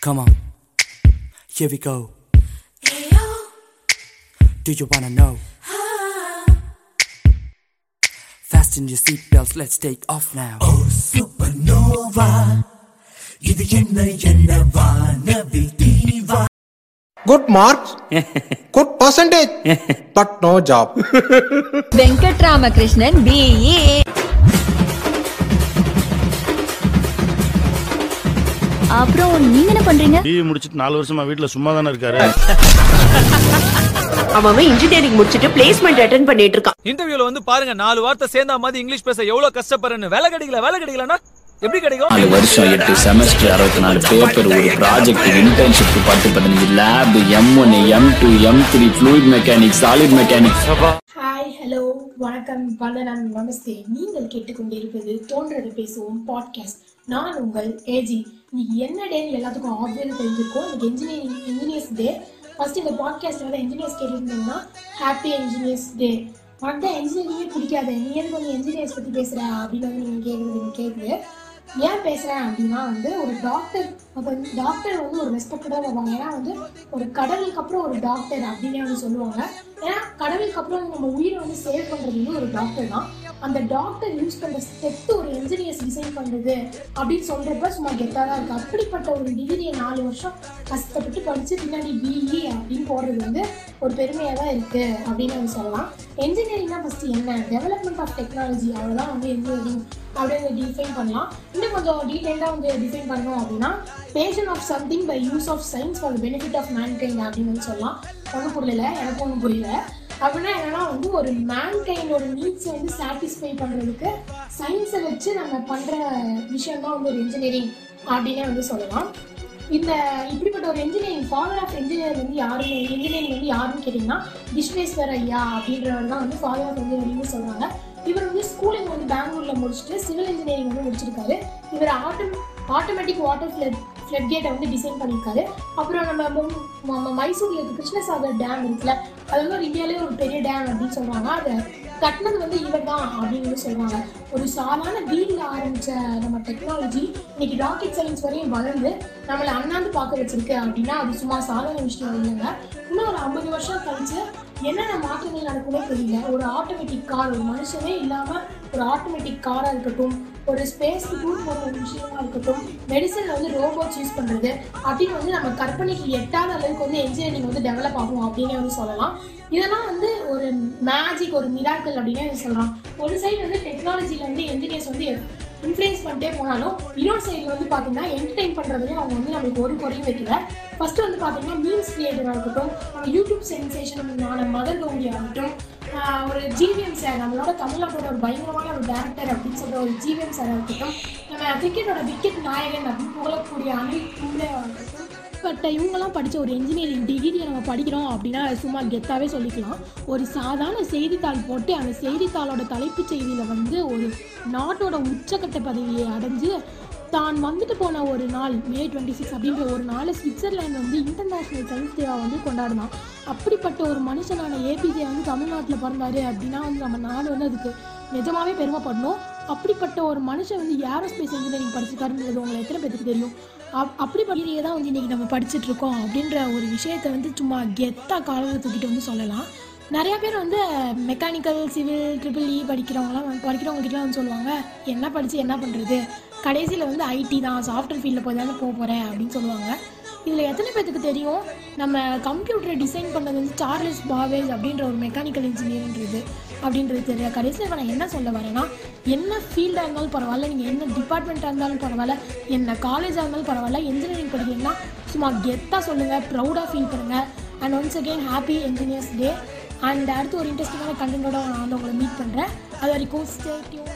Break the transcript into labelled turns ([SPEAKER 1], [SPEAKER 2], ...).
[SPEAKER 1] Come on, here we go. Do you wanna know? Fasten your seatbelts, let's take off now.
[SPEAKER 2] Supernova இது என்ன என்ன வானவில் தீவா
[SPEAKER 3] Good marks, good percentage, but no job.
[SPEAKER 4] Venkataramakrishnan BE அப்புறம் நீங்க என்ன பண்றீங்க?
[SPEAKER 5] TV முடிச்சிட்டு நாலு வருஷமா வீட்டுல சும்மா தானே இருக்காரு.
[SPEAKER 6] அவன் இன்ஜினியரிங் முடிச்சிட்டு பிளேஸ்மெண்ட் அட்டன் பண்ணிட்டு இருக்கான்.
[SPEAKER 7] இன்டர்வியூல வந்து பாருங்க நாலு வார்த்தை சேர்ந்தா மாதிரி இங்கிலீஷ் பேச எவ்வளவு கஷ்டப்படுறேன்னு. வேலை கிடைக்கல வேலை கிடைக்கலனா எப்படி கிடைக்கும்?
[SPEAKER 8] நாலு வருஷம் எட்டு செமஸ்டர் அறுபத்தி நாலு பேப்பர் ஒரு ப்ராஜெக்ட் இன்டர்ன்ஷிப் பத்து பதினஞ்சு lab M one M two M three fluid mechanics solid mechanics
[SPEAKER 9] hi hello வணக்கம் வந்தனம் நமஸ்தே. நீங்கள் கேட்டுக்கொண்டிருப்பது தோன்றது பேசுவோம் பாட்காஸ்ட் நான் உங்கள் ஏஜி இன்னைக்கு என்ன டேன்னு எல்லாத்துக்கும் ஆப்வியஸ் தெரிஞ்சிருக்கும். இன்னைக்கு இன்ஜினியரிங் இன்ஜினியர்ஸ் டே ஃபர்ஸ்ட் இந்த பாட்காஸ்ட் வந்து இன்ஜினியர்ஸ் கேட்டிருந்தீங்கன்னா ஹாப்பி இன்ஜினியர்ஸ் டே உனக்கு தான் இன்ஜினியரிங்கே பிடிக்காது. நீ எதுக்கு வந்து இன்ஜினியர்ஸ் பற்றி பேசுகிற அப்படின்னு வந்து நீங்கள் கேட்குறது நீங்கள் கேட்குது ஏன் பேசுகிறேன் அப்படின்னா வந்து ஒரு டாக்டர் அப்போ டாக்டர் வந்து ஒரு ரெஸ்பெக்டடாக வருவாங்க. ஏன்னா வந்து ஒரு கடவுளுக்கு அப்புறம் ஒரு டாக்டர் அப்படின்னு வந்து சொல்லுவாங்க. ஏன்னா கடவுளுக்கு அப்புறம் நம்ம உயிரை வந்து சேவ் பண்ணுறது வந்து ஒரு டாக்டர் தான். அந்த டாக்டர் யூஸ் பண்ணுற ஸ்டெப் ஒரு இன்ஜினியர்ஸ் டிசைன் பண்ணுறது அப்படின்னு சொல்கிறப்ப சும்மா கெத்தாக தான் இருக்குது அப்படிப்பட்ட ஒரு டிகிரியை நாலு வருஷம் கஷ்டப்பட்டு படித்து பின்னாடி பிஇ அப்படின்னு போடுறது வந்து ஒரு பெருமையாக தான் இருக்குது அப்படின்னு வந்து சொல்லலாம். என்ஜினியரிங்னா ஃபஸ்ட்டு என்ன? டெவலப்மெண்ட் ஆஃப் டெக்னாலஜி அவ்வளோதான் வந்து என்ஜினியரிங் அப்படின்னு டிஃபைன் பண்ணலாம். இன்னும் கொஞ்சம் டீட்டெயிலாக வந்து டிஃபைன் பண்ணோம் அப்படின்னா passion of something by use of science for benefit of mankind அப்படின்னு வந்து சொல்லலாம். ஒன்றும் புரியல. எனக்கு ஒன்றும் புரியல. அப்படின்னா என்னன்னா வந்து ஒரு மேன்கைனோட நீட்ஸை வந்து சாட்டிஸ்ஃபை பண்ணுறதுக்கு சயின்ஸை வச்சு நம்ம பண்ணுற விஷயம் தான் வந்து ஒரு இன்ஜினியரிங் அப்படின்னே வந்து சொல்லலாம். இந்த இப்படிப்பட்ட ஒரு இன்ஜினியரிங் ஃபாதர் ஆஃப் இன்ஜினியர் வந்து யாருமே இன்ஜினியரிங் வந்து யாருன்னு கேட்டிங்கன்னா விஸ்வேஸ்வர் ஐயா அப்படின்றவர் தான் வந்து ஃபாதர் ஆஃப் இன்ஜினியரிங்னு சொல்கிறாங்க இவர் வந்து ஸ்கூலிங் வந்து பெங்களூர்ல முடிச்சுட்டு சிவில் இன்ஜினியரிங் வந்து முடிச்சிருக்காரு. இவர் auto automatic water flood flood கேட்டை வந்து டிசைன் பண்ணியிருக்காரு. அப்புறம் நம்ம மைசூரில் நம்ம இருக்க கிருஷ்ணசாகர் டேம் இருக்குல்ல அது வந்து ஒரு இந்தியாவிலே ஒரு பெரிய டேம் அப்படின்னு சொல்கிறாங்க அதை கட்டினது வந்து இவர் தான் அப்படின்னு சொல்கிறாங்க ஒரு சாதாரண வீட்டில் ஆரம்பித்த நம்ம டெக்னாலஜி இன்னைக்கு ராக்கெட் சயின்ஸ் வரையும் வளர்ந்து நம்மளை அண்ணாந்து பார்க்க வச்சிருக்கு அப்படின்னா அது சும்மா சாதாரண விஷயம் இல்லைங்க. இன்னும் ஒரு ஐம்பது வருஷம் கழிச்சு என்னென்ன மாற்றங்கள் நடக்கும்னே தெரியல. ஒரு ஆட்டோமேட்டிக் கார் ஒரு மனுஷனே இல்லாம ஒரு ஆட்டோமேட்டிக் காரா இருக்கட்டும் ஒரு ஸ்பேஸ்க்கு டூர் போகிற ஒரு விஷயமா இருக்கட்டும் மெடிசனில் வந்து ரோபோட்ஸ் யூஸ் பண்றது அப்படின்னு வந்து நம்ம கற்பனைக்கு எட்டாத அளவுக்கு வந்து என்ஜினியரிங் வந்து டெவலப் ஆகும் அப்படின்னு வந்து சொல்லலாம். இதெல்லாம் வந்து ஒரு மேஜிக் ஒரு மிராக்கள் அப்படின்னு சொல்லலாம். ஒரு சைடு வந்து டெக்னாலஜில வந்து என்ஜினியர்ஸ் வந்து இன்ஃப்ளூயன்ஸ் பண்ணிட்டே போனாலும் இன்னொரு சைடில் வந்து பார்த்தீங்கன்னா என்டர்டைன் பண்ணுறதுலையும் அவங்க வந்து நம்மளுக்கு ஒரு குறையும் வைக்கல. ஃபஸ்ட்டு வந்து பார்த்தீங்கன்னா மீன்ஸ் கிரியேட்டராக இருக்கட்டும் நம்ம யூடியூப் சென்சேஷனான மதர் கௌரி இருக்கட்டும் ஒரு ஜிவிஎம் சார் நம்மளோட தமிழ்நாட்டோட ஒரு பயங்கரமான ஒரு டேரக்டர் அப்படின்னு சொல்கிற ஒரு ஜிவிஎம் சார் இருக்கட்டும் நம்ம கிரிக்கெட்டோட விக்கெட் நாயகன் அப்படின்னு புகழக்கூடிய அனில் கும்ளேவாக இருக்கட்டும் பட் இவங்கெல்லாம் படித்த ஒரு இன்ஜினியரிங் டிகிரியை நம்ம படிக்கிறோம் அப்படின்னா சும்மா கெத்தாகவே சொல்லிக்கலாம். ஒரு சாதாரண செய்தித்தாள் போட்டு அந்த செய்தித்தாளோட தலைப்புச் செய்தியில் வந்து ஒரு நாட்டோட உச்சக்கட்ட பதவியை அடைஞ்சு தான் வந்துட்டு போன ஒரு நாள் மே டுவெண்ட்டி சிக்ஸ் அப்படின்ற ஒரு நாள் சுவிட்சர்லாந்து வந்து இன்டர்நேஷ்னல் சயின்ஸ் டேவாக வந்து கொண்டாடினான். அப்படிப்பட்ட ஒரு மனுஷனான ஏபிஜே வந்து தமிழ்நாட்டில் பிறந்தாரு அப்படின்னா வந்து நம்ம நாடு வந்து அதுக்கு நிஜமாவே பெருமைப்படணும். அப்படிப்பட்ட ஒரு மனுஷன் வந்து ஏரோஸ்பேஸ் இன்ஜினியரிங் படிச்சிருக்காருன்றது உங்களை எத்தனை பேருக்கு தெரியும்? அப் அப்படி படிக்கிறையே தான் வந்து இன்றைக்கி நம்ம படிச்சுட்ருக்கோம் அப்படின்ற ஒரு விஷயத்தை வந்து சும்மா கெத்தாக காலத்தை தூக்கிட்டு வந்து சொல்லலாம். நிறைய பேர் வந்து மெக்கானிக்கல் சிவில் ட்ரிபிள் இ படிக்கிறவங்களாம் படிக்கிறவங்ககிட்டலாம் வந்து சொல்லுவாங்க என்ன படித்து என்ன பண்ணுறது கடைசியில் வந்து ஐடி தான் சாஃப்ட்வேர் ஃபீல்டில் போய் தானே போக போகிறேன் அப்படின்னு சொல்லுவாங்க. இதில் எத்தனை பேத்துக்கு தெரியும்? நம்ம கம்ப்யூட்டரை டிசைன் பண்ணது வந்து சார்லஸ் பாவேஜ் அப்படின்ற ஒரு மெக்கானிக்கல் இன்ஜினியர்ன்றது அப்படின்றது தெரியல கடைசியில் நான் என்ன சொல்ல வரேன்னா என்ன ஃபீல்டாக இருந்தாலும் பரவாயில்ல நீங்கள் என்ன டிபார்ட்மெண்ட்டாக இருந்தாலும் பரவாயில்ல என்ன காலேஜாக இருந்தாலும் பரவாயில்ல இன்ஜினியரிங் படிக்கிறீங்கன்னா சும்மா கெத்தாக சொல்லுங்கள் ப்ரௌடாக ஃபீல் பண்ணுங்கள் and once again happy engineers day and அடுத்து ஒரு இன்ட்ரெஸ்டிங்கான கண்டென்ட்டோட நான் வந்து உங்களை மீட் பண்ணுறேன் அது வரைக்கும் ஸ்டே டியூன்